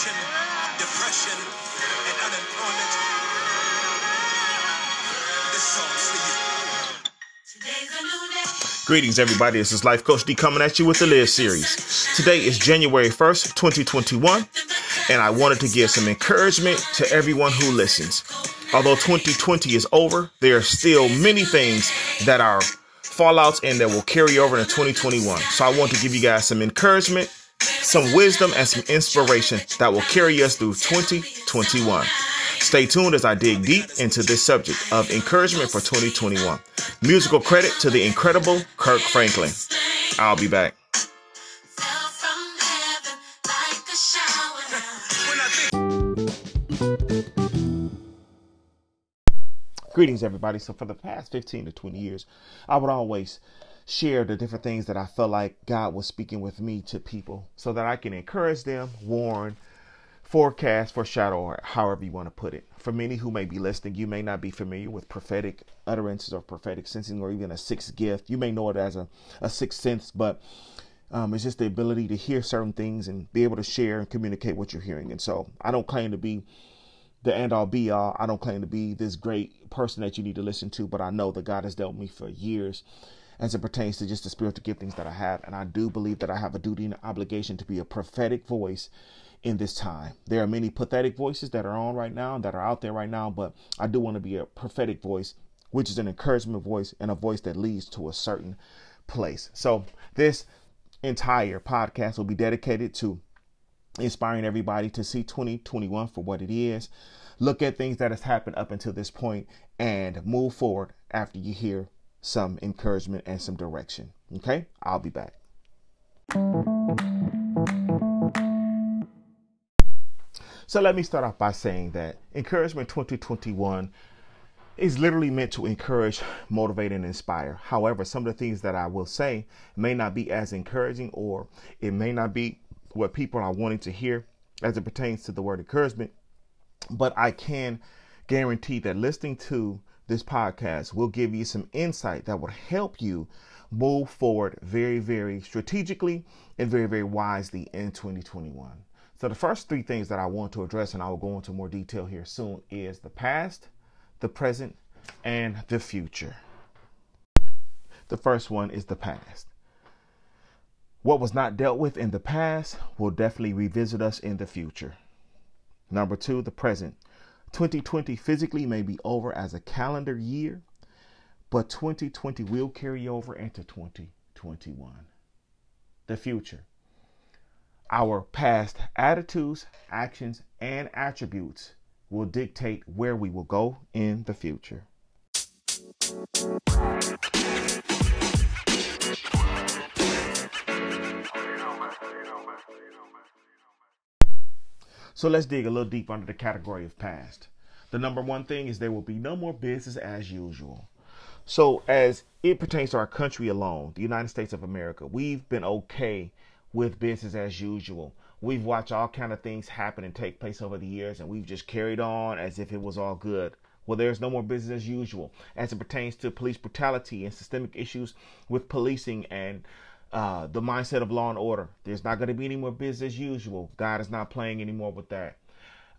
depression, and unemployment, this song's for you. Greetings, everybody. This is Life Coach D coming at you with the Live series. Today is January 1st, 2021, and I wanted to give some encouragement to everyone who listens. Although 2020 is over, there are still many things that are fallouts and that will carry over into 2021. So I want to give you guys some encouragement, some wisdom, and some inspiration that will carry us through 2021. Stay tuned as I dig deep into this subject of encouragement for 2021. Musical credit to the incredible Kirk Franklin. I'll be back. Greetings, everybody. So, for the past 15 to 20 years, I would always share the different things that I felt like God was speaking with me to people so that I can encourage them, warn, forecast, foreshadow, or however you want to put it. For many who may be listening, you may not be familiar with prophetic utterances or prophetic sensing or even a sixth gift. You may know it as a, a sixth sense, but um, it's just the ability to hear certain things and be able to share and communicate what you're hearing. And so I don't claim to be the end all be all. I don't claim to be this great person that you need to listen to, but I know that God has dealt me for years as it pertains to just the spiritual giftings that I have. And I do believe that I have a duty and obligation to be a prophetic voice in this time. There are many pathetic voices that are on right now that are out there right now, but I do want to be a prophetic voice, which is an encouragement voice and a voice that leads to a certain place. So this entire podcast will be dedicated to inspiring everybody to see 2021 for what it is. Look at things that has happened up until this point and move forward after you hear some encouragement and some direction. Okay? I'll be back. So let me start off by saying that encouragement 2021 is literally meant to encourage, motivate, and inspire. However, some of the things that I will say may not be as encouraging or it may not be what people are wanting to hear as it pertains to the word encouragement. But I can guarantee that listening to this podcast will give you some insight that will help you move forward very, very strategically and very, very wisely in 2021. So, the first three things that I want to address, and I will go into more detail here soon, is the past, the present, and the future. The first one is the past. What was not dealt with in the past will definitely revisit us in the future. Number two, the present. 2020 physically may be over as a calendar year, but 2020 will carry over into 2021. The future. Our past attitudes, actions, and attributes will dictate where we will go in the future. So let's dig a little deep under the category of past. The number one thing is there will be no more business as usual. So, as it pertains to our country alone, the United States of America, we've been okay with business as usual. We've watched all kind of things happen and take place over the years, and we've just carried on as if it was all good. Well, there's no more business as usual as it pertains to police brutality and systemic issues with policing and uh, the mindset of law and order. There's not going to be any more business as usual. God is not playing anymore with that.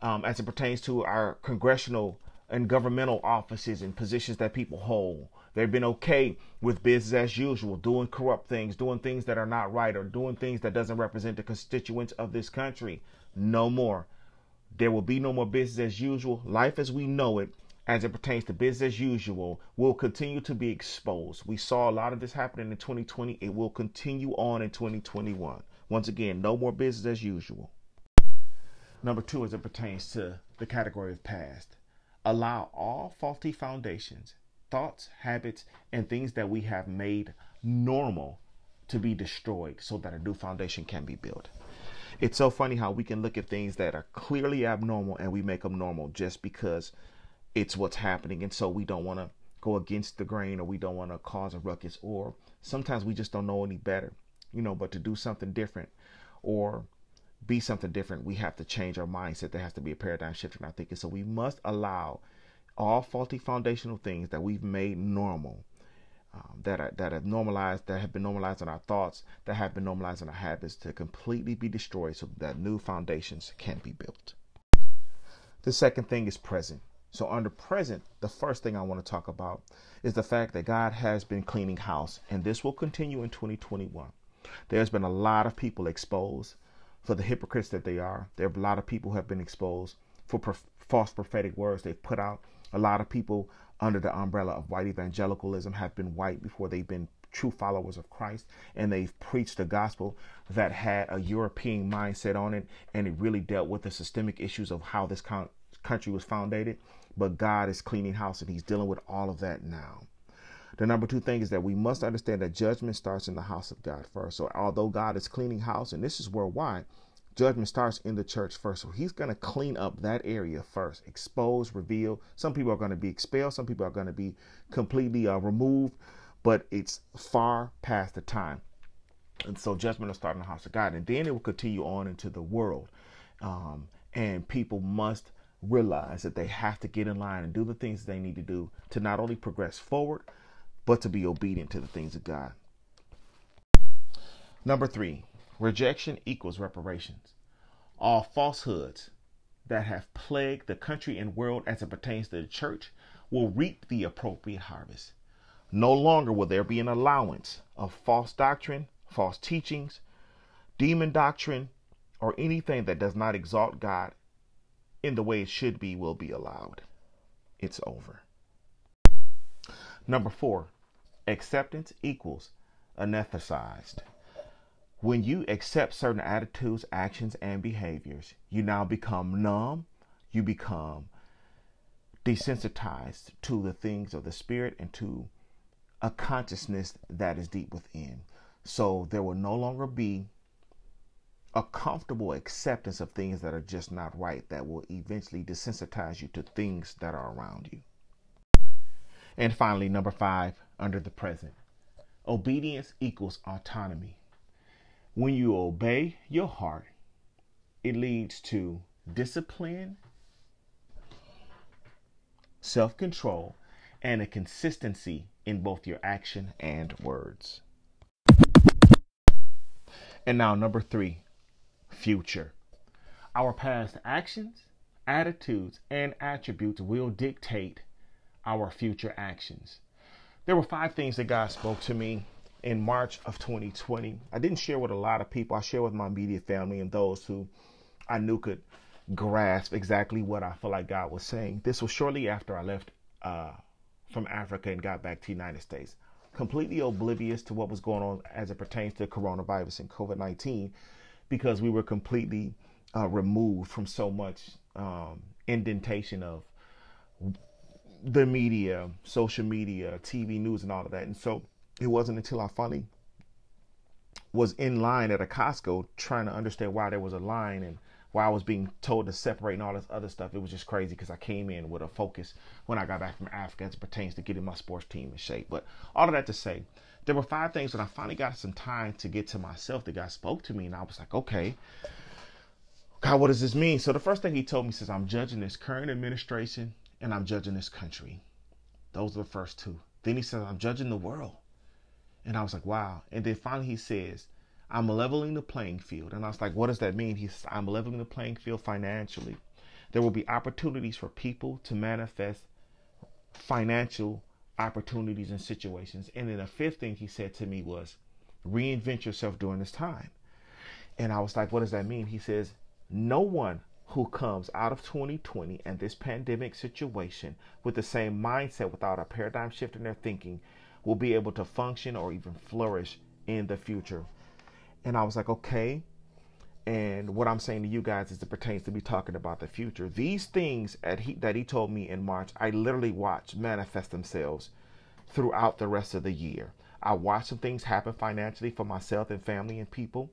Um, as it pertains to our congressional and governmental offices and positions that people hold, they've been okay with business as usual, doing corrupt things, doing things that are not right, or doing things that doesn't represent the constituents of this country. No more. There will be no more business as usual. Life as we know it as it pertains to business as usual will continue to be exposed. We saw a lot of this happening in 2020. It will continue on in 2021. Once again, no more business as usual. Number two, as it pertains to the category of past, allow all faulty foundations, thoughts, habits, and things that we have made normal to be destroyed so that a new foundation can be built. It's so funny how we can look at things that are clearly abnormal and we make them normal just because it's what's happening. And so we don't want to go against the grain or we don't want to cause a ruckus or sometimes we just don't know any better, you know, but to do something different or be something different, we have to change our mindset. There has to be a paradigm shift in our thinking. So we must allow all faulty foundational things that we've made normal um, that are, that have normalized, that have been normalized in our thoughts, that have been normalized in our habits, to completely be destroyed, so that new foundations can be built. The second thing is present. So under present, the first thing I want to talk about is the fact that God has been cleaning house, and this will continue in 2021. There's been a lot of people exposed for the hypocrites that they are. There are a lot of people who have been exposed for prof- false prophetic words they've put out. A lot of people under the umbrella of white evangelicalism have been white before they've been true followers of Christ and they've preached a gospel that had a European mindset on it and it really dealt with the systemic issues of how this con- country was founded. But God is cleaning house and he's dealing with all of that now. The number two thing is that we must understand that judgment starts in the house of God first. So although God is cleaning house, and this is worldwide, judgment starts in the church first. So he's going to clean up that area first, expose, reveal. Some people are going to be expelled, some people are going to be completely uh, removed, but it's far past the time. And so judgment will start in the house of God, and then it will continue on into the world. Um, and people must realize that they have to get in line and do the things they need to do to not only progress forward, but to be obedient to the things of God. Number three, rejection equals reparations. All falsehoods that have plagued the country and world as it pertains to the church will reap the appropriate harvest. No longer will there be an allowance of false doctrine, false teachings, demon doctrine, or anything that does not exalt God in the way it should be will be allowed. It's over. Number four, acceptance equals anesthetized. When you accept certain attitudes, actions, and behaviors, you now become numb, you become desensitized to the things of the spirit and to a consciousness that is deep within. So there will no longer be a comfortable acceptance of things that are just not right that will eventually desensitize you to things that are around you. And finally, number five, under the present, obedience equals autonomy. When you obey your heart, it leads to discipline, self control, and a consistency in both your action and words. And now, number three, future. Our past actions, attitudes, and attributes will dictate our future actions. There were five things that God spoke to me in March of 2020. I didn't share with a lot of people. I shared with my immediate family and those who I knew could grasp exactly what I felt like God was saying. This was shortly after I left uh, from Africa and got back to the United States. Completely oblivious to what was going on as it pertains to coronavirus and COVID 19 because we were completely uh, removed from so much um, indentation of the media, social media, TV news, and all of that. And so it wasn't until I finally was in line at a Costco trying to understand why there was a line and why I was being told to separate and all this other stuff. It was just crazy because I came in with a focus when I got back from Africa as pertains to getting my sports team in shape. But all of that to say, there were five things that I finally got some time to get to myself that God spoke to me. And I was like, okay, God, what does this mean? So the first thing he told me says, I'm judging this current administration and I'm judging this country. Those are the first two. Then he says, I'm judging the world. And I was like, wow. And then finally he says, I'm leveling the playing field. And I was like, what does that mean? He says, I'm leveling the playing field financially. There will be opportunities for people to manifest financial opportunities and situations. And then the fifth thing he said to me was, reinvent yourself during this time. And I was like, what does that mean? He says, no one who comes out of 2020 and this pandemic situation with the same mindset without a paradigm shift in their thinking will be able to function or even flourish in the future. And I was like, okay. And what I'm saying to you guys is it pertains to me talking about the future. These things he, that he told me in March, I literally watched manifest themselves throughout the rest of the year. I watched some things happen financially for myself and family and people.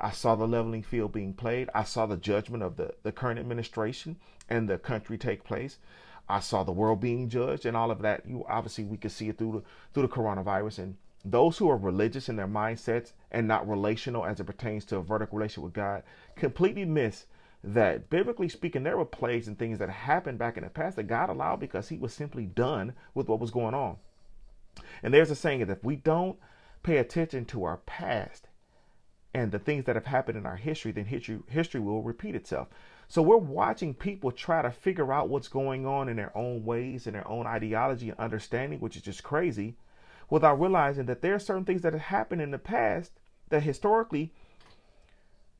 I saw the leveling field being played. I saw the judgment of the, the current administration and the country take place. I saw the world being judged and all of that. You obviously we could see it through the through the coronavirus and those who are religious in their mindsets and not relational as it pertains to a vertical relationship with God completely miss that biblically speaking, there were plagues and things that happened back in the past that God allowed because He was simply done with what was going on. And there's a saying that if we don't pay attention to our past and the things that have happened in our history, then history, history will repeat itself. So we're watching people try to figure out what's going on in their own ways and their own ideology and understanding, which is just crazy, without realizing that there are certain things that have happened in the past that historically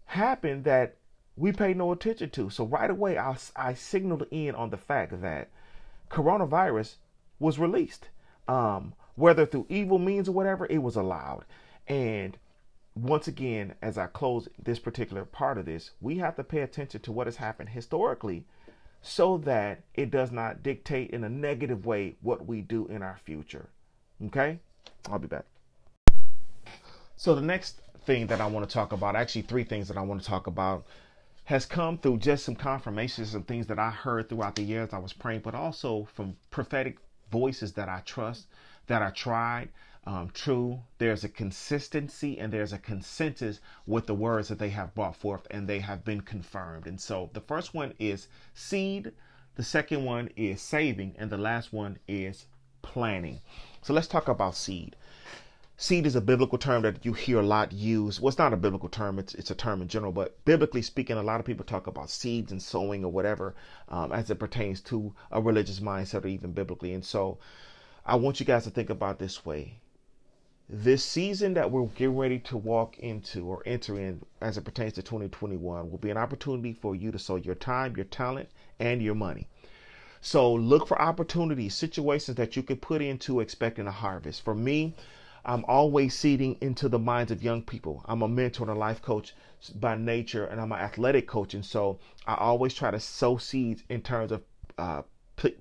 happened that we pay no attention to. So right away, I, I signaled in on the fact that coronavirus was released. Um, whether through evil means or whatever, it was allowed. And once again, as I close this particular part of this, we have to pay attention to what has happened historically so that it does not dictate in a negative way what we do in our future. Okay? I'll be back. So, the next thing that I want to talk about, actually, three things that I want to talk about, has come through just some confirmations and things that I heard throughout the years I was praying, but also from prophetic voices that I trust, that I tried, um, true. There's a consistency and there's a consensus with the words that they have brought forth and they have been confirmed. And so the first one is seed, the second one is saving, and the last one is planning. So let's talk about seed. Seed is a biblical term that you hear a lot used. Well, it's not a biblical term; it's it's a term in general. But biblically speaking, a lot of people talk about seeds and sowing or whatever um, as it pertains to a religious mindset or even biblically. And so, I want you guys to think about this way: this season that we're getting ready to walk into or enter in as it pertains to 2021 will be an opportunity for you to sow your time, your talent, and your money. So look for opportunities, situations that you can put into expecting a harvest. For me, I'm always seeding into the minds of young people. I'm a mentor and a life coach by nature, and I'm an athletic coach. And so I always try to sow seeds in terms of uh,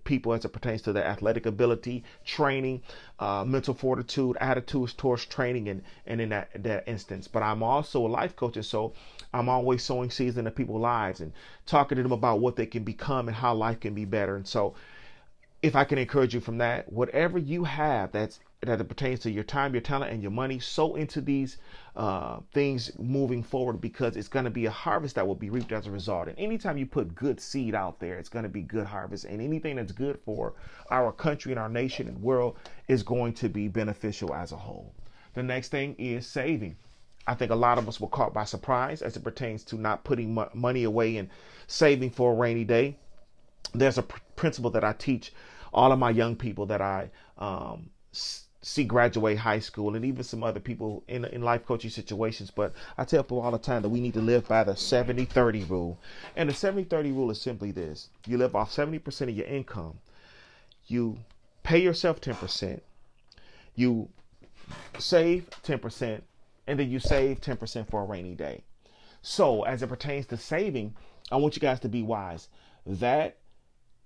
people as it pertains to their athletic ability, training, uh, mental fortitude, attitudes towards training, and, and in that, that instance. But I'm also a life coach, and so I'm always sowing seeds into people's lives and talking to them about what they can become and how life can be better. And so, if I can encourage you from that, whatever you have that's that pertains to your time, your talent, and your money. Sow into these uh, things moving forward because it's going to be a harvest that will be reaped as a result. And anytime you put good seed out there, it's going to be good harvest. And anything that's good for our country and our nation and world is going to be beneficial as a whole. The next thing is saving. I think a lot of us were caught by surprise as it pertains to not putting money away and saving for a rainy day. There's a pr- principle that I teach all of my young people that I um, see graduate high school and even some other people in, in life coaching situations. But I tell people all the time that we need to live by the 70 30 rule. And the 70 30 rule is simply this you live off 70% of your income, you pay yourself 10%, you save 10%, and then you save 10% for a rainy day. So, as it pertains to saving, I want you guys to be wise. That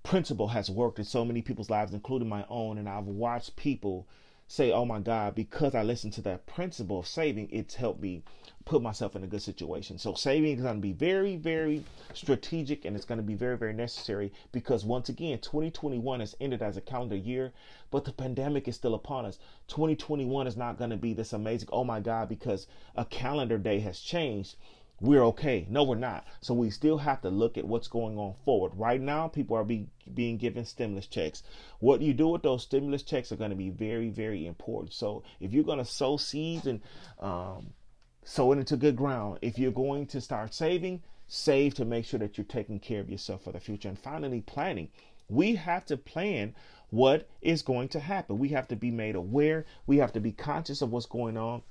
principle has worked in so many people's lives, including my own, and I've watched people say, oh my God, because I listened to that principle of saving, it's helped me put myself in a good situation. So saving is going to be very, very strategic and it's going to be very, very necessary because once again, 2021 has ended as a calendar year, but the pandemic is still upon us. 2021 is not going to be this amazing, oh my God, because a calendar day has changed we're okay. No, we're not. So we still have to look at what's going on forward. Right now, people are be, being given stimulus checks. What you do with those stimulus checks are going to be very, very important. So if you're going to sow seeds and um, sow it into good ground, if you're going to start saving, save to make sure that you're taking care of yourself for the future. And finally, planning. We have to plan what is going to happen. We have to be made aware. We have to be conscious of what's going on.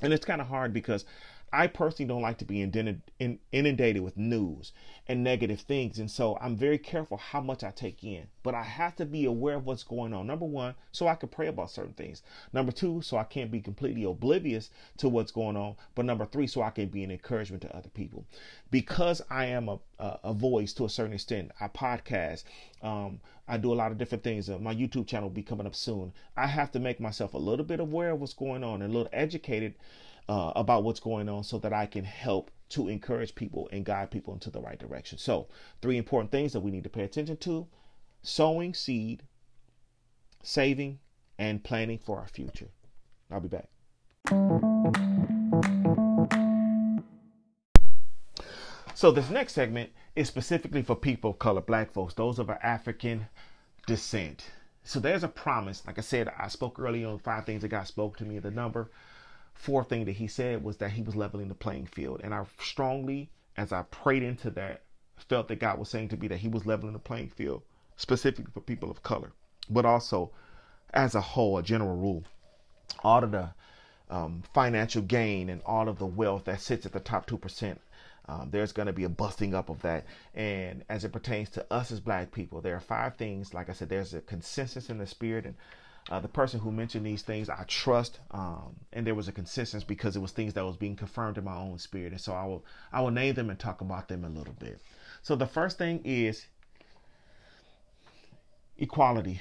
And it's kind of hard because I personally don't like to be inundated with news and negative things. And so I'm very careful how much I take in. But I have to be aware of what's going on. Number one, so I can pray about certain things. Number two, so I can't be completely oblivious to what's going on. But number three, so I can be an encouragement to other people. Because I am a, a, a voice to a certain extent, I podcast, um, I do a lot of different things. Uh, my YouTube channel will be coming up soon. I have to make myself a little bit aware of what's going on and a little educated uh, about what's going on so that I can help to encourage people and guide people into the right direction. So, three important things that we need to pay attention to sowing seed, saving, and planning for our future. I'll be back. So, this next segment is specifically for people of color, black folks, those of African descent. So there's a promise. Like I said, I spoke earlier on five things that God spoke to me. The number four thing that He said was that He was leveling the playing field, and I strongly, as I prayed into that, felt that God was saying to me that He was leveling the playing field, specifically for people of color, but also as a whole, a general rule. All of the um, financial gain and all of the wealth that sits at the top two percent um, there's going to be a busting up of that. And as it pertains to us as black people, there are five things. Like I said, there's a consensus in the spirit. And uh, the person who mentioned these things, I trust. Um, and there was a consensus because it was things that was being confirmed in my own spirit. And so I will, I will name them and talk about them a little bit. So the first thing is equality.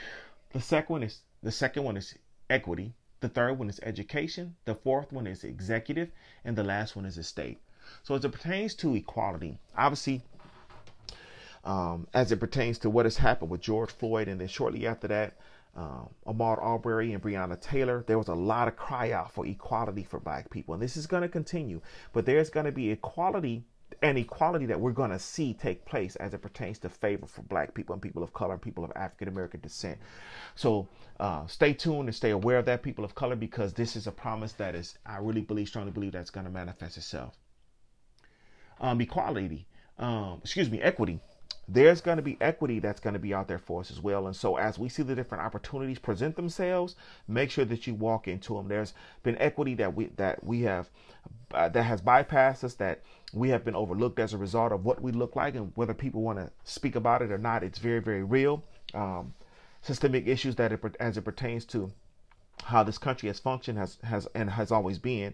The second one is the second one is equity. The third one is education. The fourth one is executive, and the last one is estate. So as it pertains to equality, obviously, um, as it pertains to what has happened with George Floyd, and then shortly after that, um, Ahmaud Arbery and Breonna Taylor, there was a lot of cry out for equality for black people. And this is going to continue, but there's going to be equality and equality that we're going to see take place as it pertains to favor for black people and people of color and people of African American descent. So uh, stay tuned and stay aware of that, people of color, because this is a promise that is, I really believe, strongly believe that's going to manifest itself um, equality, um, excuse me, equity. There's going to be equity that's going to be out there for us as well. And so, as we see the different opportunities present themselves, make sure that you walk into them. There's been equity that we that we have uh, that has bypassed us, that we have been overlooked as a result of what we look like, and whether people want to speak about it or not, it's very very real. Um, systemic issues that it, as it pertains to how this country has functioned has has and has always been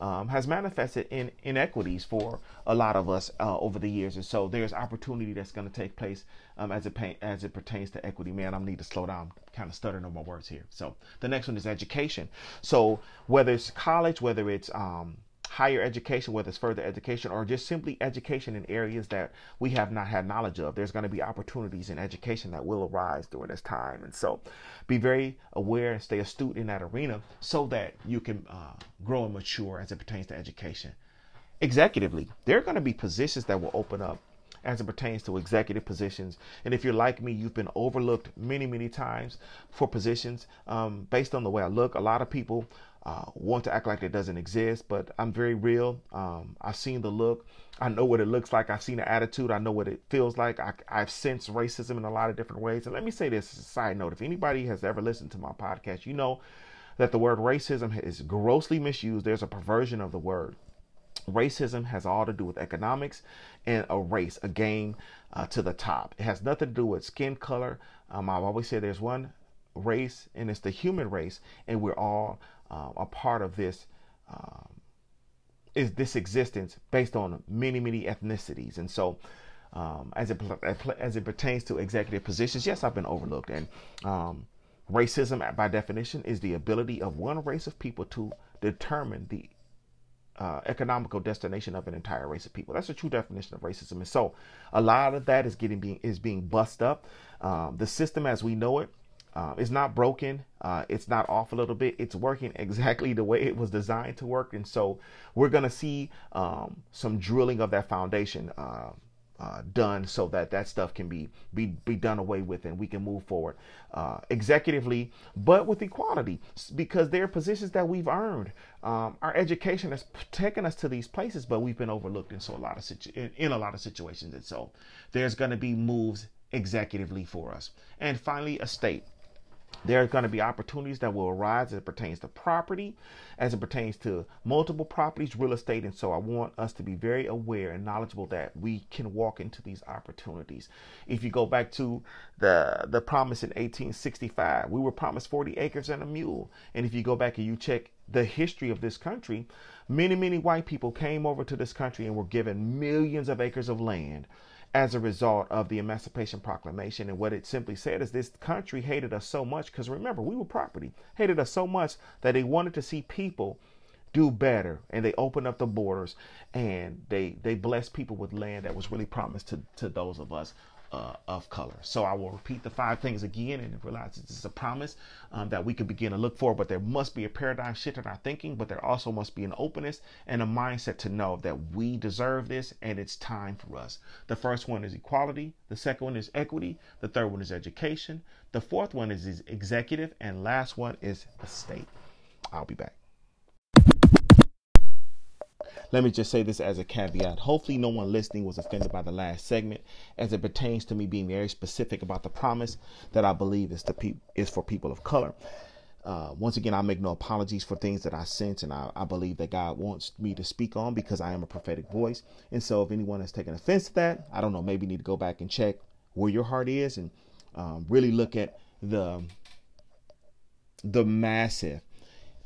um, has manifested in inequities for a lot of us uh, over the years. And so there's opportunity that's going to take place um, as it as it pertains to equity. Man, I need to slow down, I'm kind of stuttering on my words here. So the next one is education. So whether it's college, whether it's um, higher education, whether it's further education or just simply education in areas that we have not had knowledge of. There's going to be opportunities in education that will arise during this time. And so be very aware and stay astute in that arena so that you can uh, grow and mature as it pertains to education. Executively, there are going to be positions that will open up as it pertains to executive positions. And if you're like me, you've been overlooked many, many times for positions um, based on the way I look. A lot of people uh, want to act like it doesn't exist, but I'm very real. Um, I've seen the look. I know what it looks like. I've seen the attitude. I know what it feels like. I, have sensed racism in a lot of different ways. And let me say this as a side note if anybody has ever listened to my podcast, you know that the word racism is grossly misused. There's a perversion of the word. Racism has all to do with economics and a race, a game uh, to the top. It has nothing to do with skin color. Um, I've always said there's one race, and it's the human race, and we're all uh, a part of this um, is this existence based on many many ethnicities and so um, as it as it pertains to executive positions yes I've been overlooked and um, racism by definition is the ability of one race of people to determine the uh, economical destination of an entire race of people. That's a true definition of racism. And so, a lot of that is getting being is being bust up. Um, the system as we know it uh, it's not broken. Uh, it's not off a little bit. It's working exactly the way it was designed to work. And so we're going to see um, some drilling of that foundation uh, uh, done so that that stuff can be, be, be done away with and we can move forward uh, executively, but with equality because there are positions that we've earned. Um, our education has taken us to these places, but we've been overlooked in so a lot of situ- in, in a lot of situations. And so there's going to be moves executively for us. And finally, a state there are going to be opportunities that will arise as it pertains to property, as it pertains to multiple properties, real estate. And so I want us to be very aware and knowledgeable that we can walk into these opportunities. If you go back to the, the promise in 1865, we were promised 40 acres and a mule. And if you go back and you check the history of this country, many, many white people came over to this country and were given millions of acres of land as a result of the Emancipation Proclamation. And what it simply said is this country hated us so much, because remember, we were property, hated us so much that they wanted to see people do better and they opened up the borders and they they blessed people with land that was really promised to, to those of us uh, of color. So I will repeat the five things again and realize this is a promise um, that we can begin to look for. But there must be a paradigm shift in our thinking, but there also must be an openness and a mindset to know that we deserve this and it's time for us. The first one is equality. The second one is equity. The third one is education. The fourth one is, executive. And last one is the state. I'll be back. Let me just say this as a caveat. Hopefully, no one listening was offended by the last segment as it pertains to me being very specific about the promise that I believe is, pe- is for people of color. Uh, once again, I make no apologies for things that I sense and I, I, believe that God wants me to speak on because I am a prophetic voice. And so, if anyone has taken offense to that, I don't know, maybe need to go back and check where your heart is and um, really look at the the massive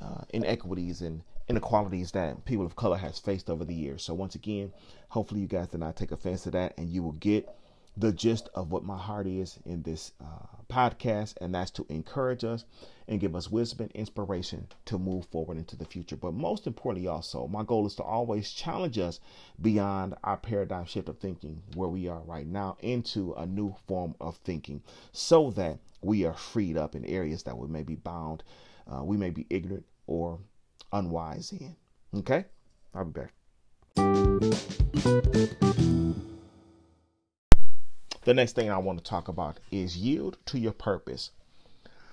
uh, inequities and inequalities that people of color has faced over the years. So once again, hopefully you guys do not take offense to that and you will get the gist of what my heart is in this uh, podcast, and that's to encourage us and give us wisdom and inspiration to move forward into the future. But most importantly, also, my goal is to always challenge us beyond our paradigm shift of thinking where we are right now into a new form of thinking so that we are freed up in areas that we may be bound, uh, we may be ignorant or unwise in. Okay? I'll be back. The next thing I want to talk about is yield to your purpose.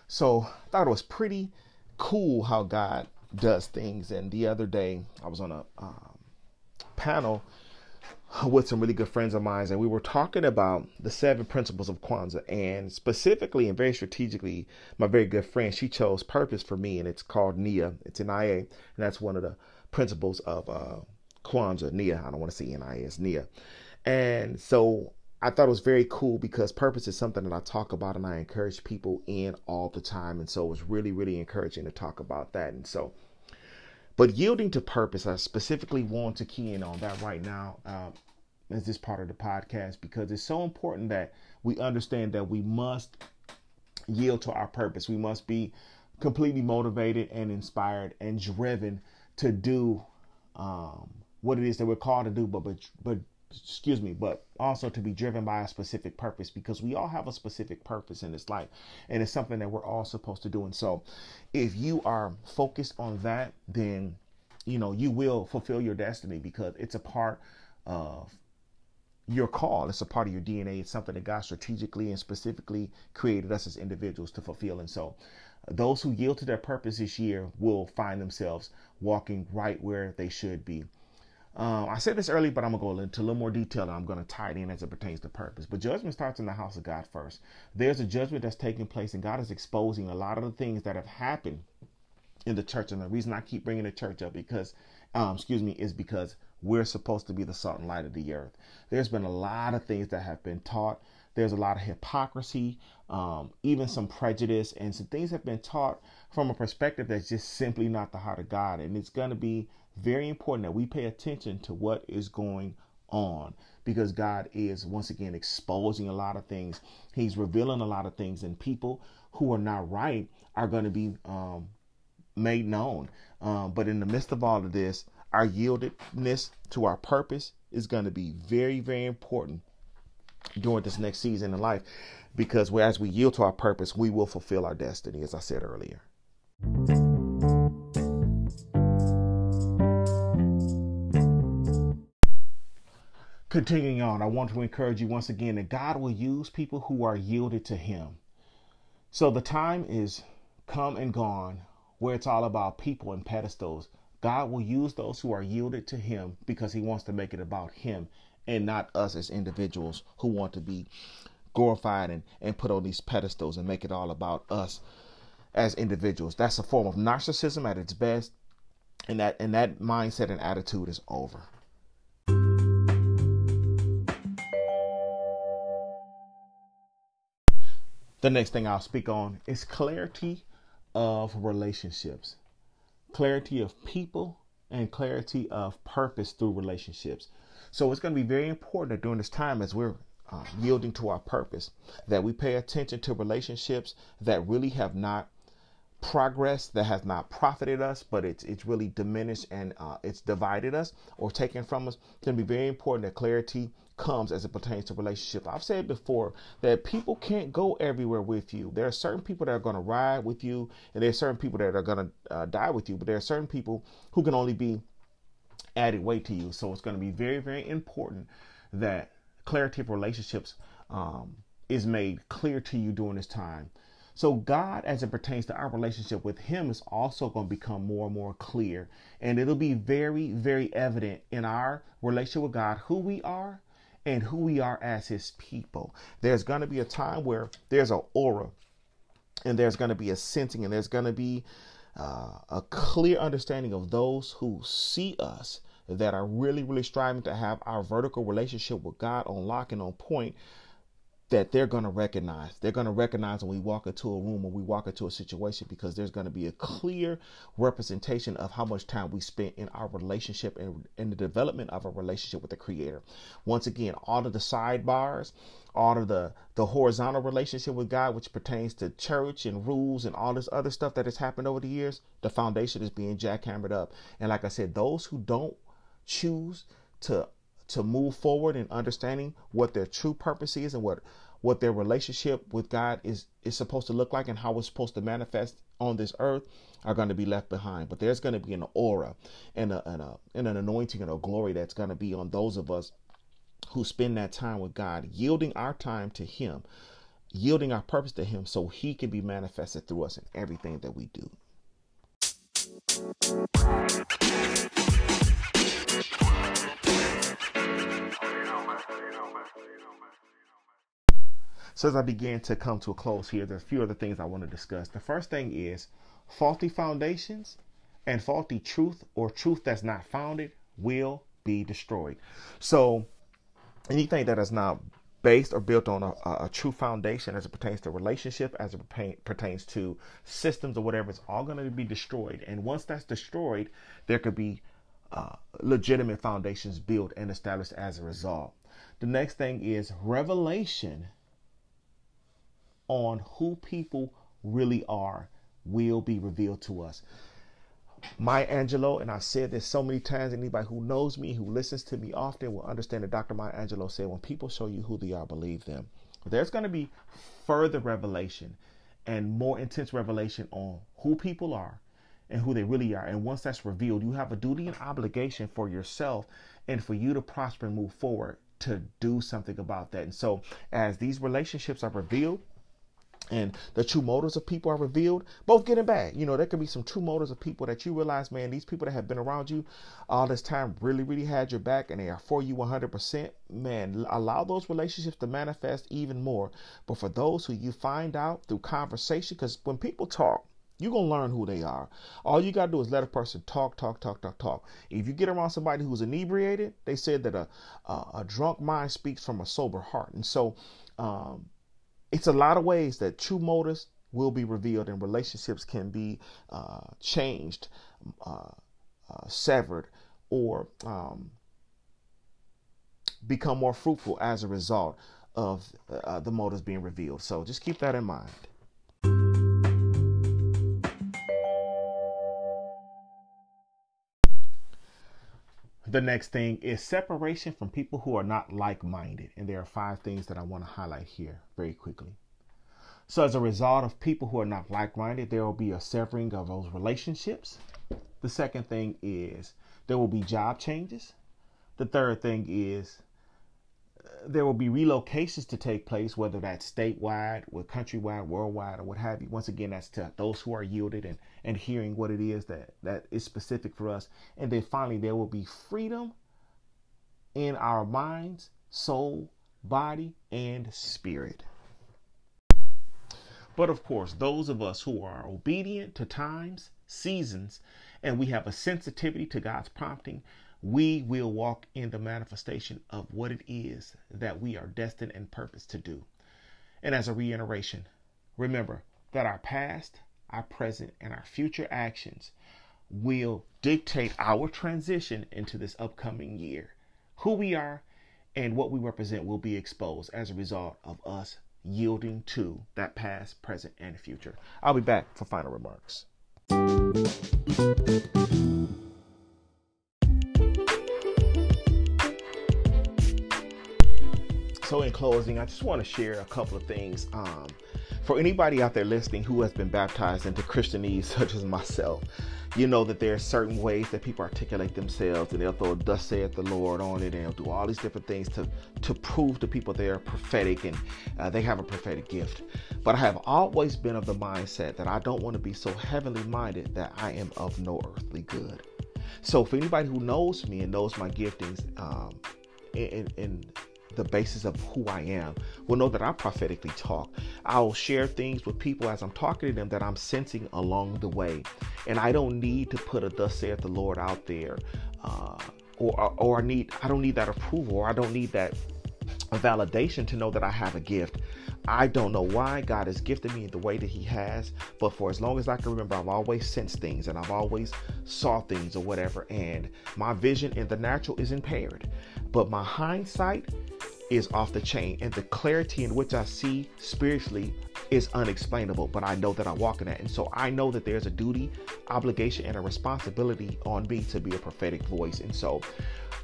So I thought it was pretty cool how God does things. And the other day I was on a um, panel with some really good friends of mine, and we were talking about the seven principles of Kwanzaa. And specifically and very strategically, my very good friend, she chose purpose for me, and it's called NIA. It's an IA, and that's one of the principles of uh, Kwanzaa. NIA, I don't want to say NIA, it's NIA. And so I thought it was very cool because purpose is something that I talk about and I encourage people in all the time. And so it was really, really encouraging to talk about that. And so but yielding to purpose, I specifically want to key in on that right now um, as this part of the podcast because it's so important that we understand that we must yield to our purpose. We must be completely motivated and inspired and driven to do um, what it is that we're called to do, but but but excuse me, but also to be driven by a specific purpose because we all have a specific purpose in this life and it's something that we're all supposed to do. And so if you are focused on that, then you know you will fulfill your destiny because it's a part of your call. It's a part of your DNA. It's something that God strategically and specifically created us as individuals to fulfill. And so those who yield to their purpose this year will find themselves walking right where they should be. Um, I said this early, but I'm gonna go into a little more detail. And I'm gonna tie it in as it pertains to purpose. But judgment starts in the house of God first. There's a judgment that's taking place, and God is exposing a lot of the things that have happened in the church. And the reason I keep bringing the church up because, um, excuse me, is because we're supposed to be the salt and light of the earth. There's been a lot of things that have been taught. There's a lot of hypocrisy, um, even some prejudice, and some things have been taught from a perspective that's just simply not the heart of God. And it's going to be very important that we pay attention to what is going on because God is once again exposing a lot of things. He's revealing a lot of things, and people who are not right are going to be um, made known. Um, but in the midst of all of this, our yieldedness to our purpose is going to be very, very important during this next season in life because as we yield to our purpose, we will fulfill our destiny, as I said earlier. Continuing on, I want to encourage you once again that God will use people who are yielded to Him. So the time is come and gone where it's all about people and pedestals. God will use those who are yielded to Him because He wants to make it about Him and not us as individuals who want to be glorified and, and put on these pedestals and make it all about us as individuals. That's a form of narcissism at its best. And that and that mindset and attitude is over. The next thing I'll speak on is clarity of relationships, clarity of people, and clarity of purpose through relationships. So it's going to be very important that during this time, as we're uh, yielding to our purpose, that we pay attention to relationships that really have not progress that has not profited us, but it's it's really diminished and uh, it's divided us or taken from us. It's going to be very important that clarity comes as it pertains to relationships. I've said before that people can't go everywhere with you. There are certain people that are going to ride with you, and there are certain people that are going to uh, die with you. But there are certain people who can only be added weight to you. So it's going to be very very important that clarity of relationships um, is made clear to you during this time. So, God, as it pertains to our relationship with Him, is also going to become more and more clear. And it'll be very, very evident in our relationship with God who we are and who we are as His people. There's going to be a time where there's an aura and there's going to be a sensing and there's going to be uh, a clear understanding of those who see us that are really, really striving to have our vertical relationship with God on lock and on point that they're going to recognize. They're going to recognize when we walk into a room or we walk into a situation because there's going to be a clear representation of how much time we spent in our relationship and in the development of a relationship with the Creator. Once again, all of the sidebars, all of the the horizontal relationship with God, which pertains to church and rules and all this other stuff that has happened over the years, the foundation is being jackhammered up. And like I said, those who don't choose to to move forward in understanding what their true purpose is and what what their relationship with God is is supposed to look like and how it's supposed to manifest on this earth are going to be left behind. But there's going to be an aura and a, and, a, and an anointing and a glory that's going to be on those of us who spend that time with God, yielding our time to Him, yielding our purpose to Him, so He can be manifested through us in everything that we do. So as I begin to come to a close here, there's a few other things I want to discuss. The first thing is faulty foundations and faulty truth or truth that's not founded will be destroyed. So anything that is not based or built on a, a, true foundation as it pertains to relationship, as it pertains to systems or whatever, it's all going to be destroyed. And once that's destroyed, there could be uh, legitimate foundations built and established as a result. The next thing is revelation on who people really are will be revealed to us. Maya Angelou, and I've said this so many times, anybody who knows me, who listens to me often, will understand that Dr. Maya Angelou said, when people show you who they are, believe them. There's going to be further revelation and more intense revelation on who people are and who they really are. And once that's revealed, you have a duty and obligation for yourself and for you to prosper and move forward to do something about that. And so, as these relationships are revealed, and the true motives of people are revealed, both good and bad. You know, there could be some true motives of people that you realize, man, these people that have been around you all this time really, really had your back and they are for you 100%. Man, allow those relationships to manifest even more. But for those who you find out through conversation, because when people talk, you're going to learn who they are. All you got to do is let a person talk, talk, talk, talk, talk. If you get around somebody who's inebriated, they said that a, a, a drunk mind speaks from a sober heart. And so, um, it's a lot of ways that true motives will be revealed and relationships can be uh, changed, uh, uh, severed, or um, become more fruitful as a result of uh, the motives being revealed. So just keep that in mind. The next thing is separation from people who are not like minded. And there are five things that I want to highlight here very quickly. So, as a result of people who are not like minded, there will be a severing of those relationships. The second thing is there will be job changes. The third thing is there will be relocations to take place, whether that's statewide, or countrywide, worldwide, or what have you. Once again, that's to those who are yielded and, and hearing what it is that, that is specific for us. And then finally, there will be freedom in our minds, soul, body, and spirit. But of course, those of us who are obedient to times, seasons, and we have a sensitivity to God's prompting, we will walk in the manifestation of what it is that we are destined and purposed to do. And as a reiteration, remember that our past, our present, and our future actions will dictate our transition into this upcoming year. Who we are and what we represent will be exposed as a result of us yielding to that past, present, and future. I'll be back for final remarks. So, in closing, I just want to share a couple of things. Um, for anybody out there listening who has been baptized into Christianese, such as myself, you know that there are certain ways that people articulate themselves and they'll throw thus saith the Lord on it and they'll do all these different things to, to prove to people they're prophetic and uh, they have a prophetic gift. But I have always been of the mindset that I don't want to be so heavenly minded that I am of no earthly good. So, for anybody who knows me and knows my giftings, um, the basis of who I am will know that I prophetically talk. I'll share things with people as I'm talking to them that I'm sensing along the way. And I don't need to put a thus saith the Lord out there. Uh, or, or I need I don't need that approval or I don't need that validation to know that I have a gift. I don't know why God has gifted me the way that He has, but for as long as I can remember, I've always sensed things and I've always saw things or whatever, and my vision in the natural is impaired. But my hindsight is off the chain, and the clarity in which I see spiritually is unexplainable. But I know that I walk in that, and so I know that there's a duty, obligation, and a responsibility on me to be a prophetic voice. And so,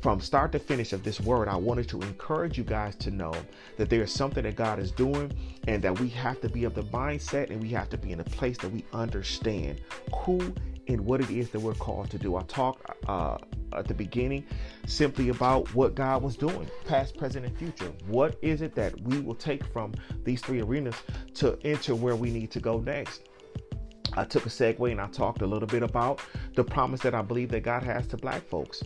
from start to finish of this word, I wanted to encourage you guys to know that there is something that God is doing, and that we have to be of the mindset, and we have to be in a place that we understand who and what it is that we're called to do. I talked uh, at the beginning simply about what God was doing, past, present, and future. What is it that we will take from these three arenas to enter where we need to go next? I took a segue and I talked a little bit about the promise that I believe that God has to black folks.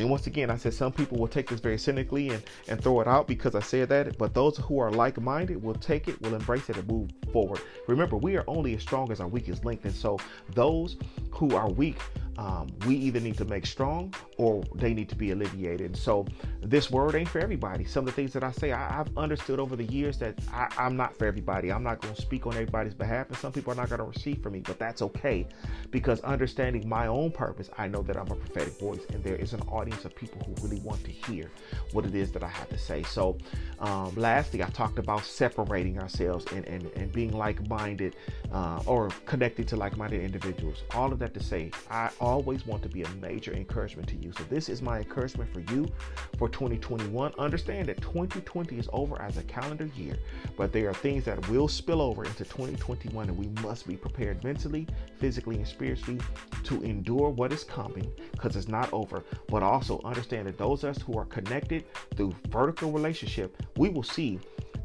And once again, I said some people will take this very cynically and, and throw it out because I said that, but those who are like minded will take it, will embrace it, and move forward. Remember, we are only as strong as our weakest link. And so those who are weak um, we either need to make strong or they need to be alleviated. So this word ain't for everybody. Some of the things that I say, I, have understood over the years that I, I'm not for everybody. I'm not going to speak on everybody's behalf, and some people are not going to receive from me, but that's okay because understanding my own purpose, I know that I'm a prophetic voice, and there is an audience of people who really want to hear what it is that I have to say. So, um, lastly, I talked about separating ourselves and, and, and being like minded uh, or connected to like minded individuals. All of that to say, I always want to be a major encouragement to you. So this is my encouragement for you for 2021. Understand that 2020 is over as a calendar year, but there are things that will spill over into 2021 and we must be prepared mentally, physically, and spiritually to endure what is coming because it's not over, but also understand that those of us who are connected through vertical relationship, we will see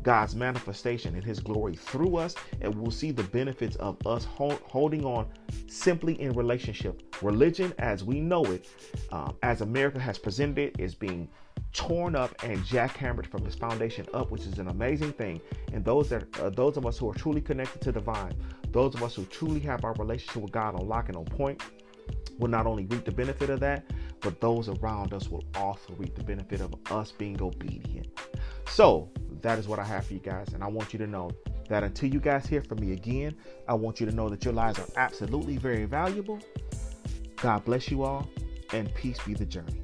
God's manifestation and His glory through us, and we'll see the benefits of us hold, holding on simply in relationship. Religion, as we know it, um, as America has presented it, is being torn up and jackhammered from its foundation up, which is an amazing thing. And those that uh, those of us who are truly connected to the vine, those of us who truly have our relationship with God on lock and on point, will not only reap the benefit of that, but those around us will also reap the benefit of us being obedient. So that is what I have for you guys. And I want you to know that until you guys hear from me again, I want you to know that your lives are absolutely very valuable. God bless you all, and peace be the journey.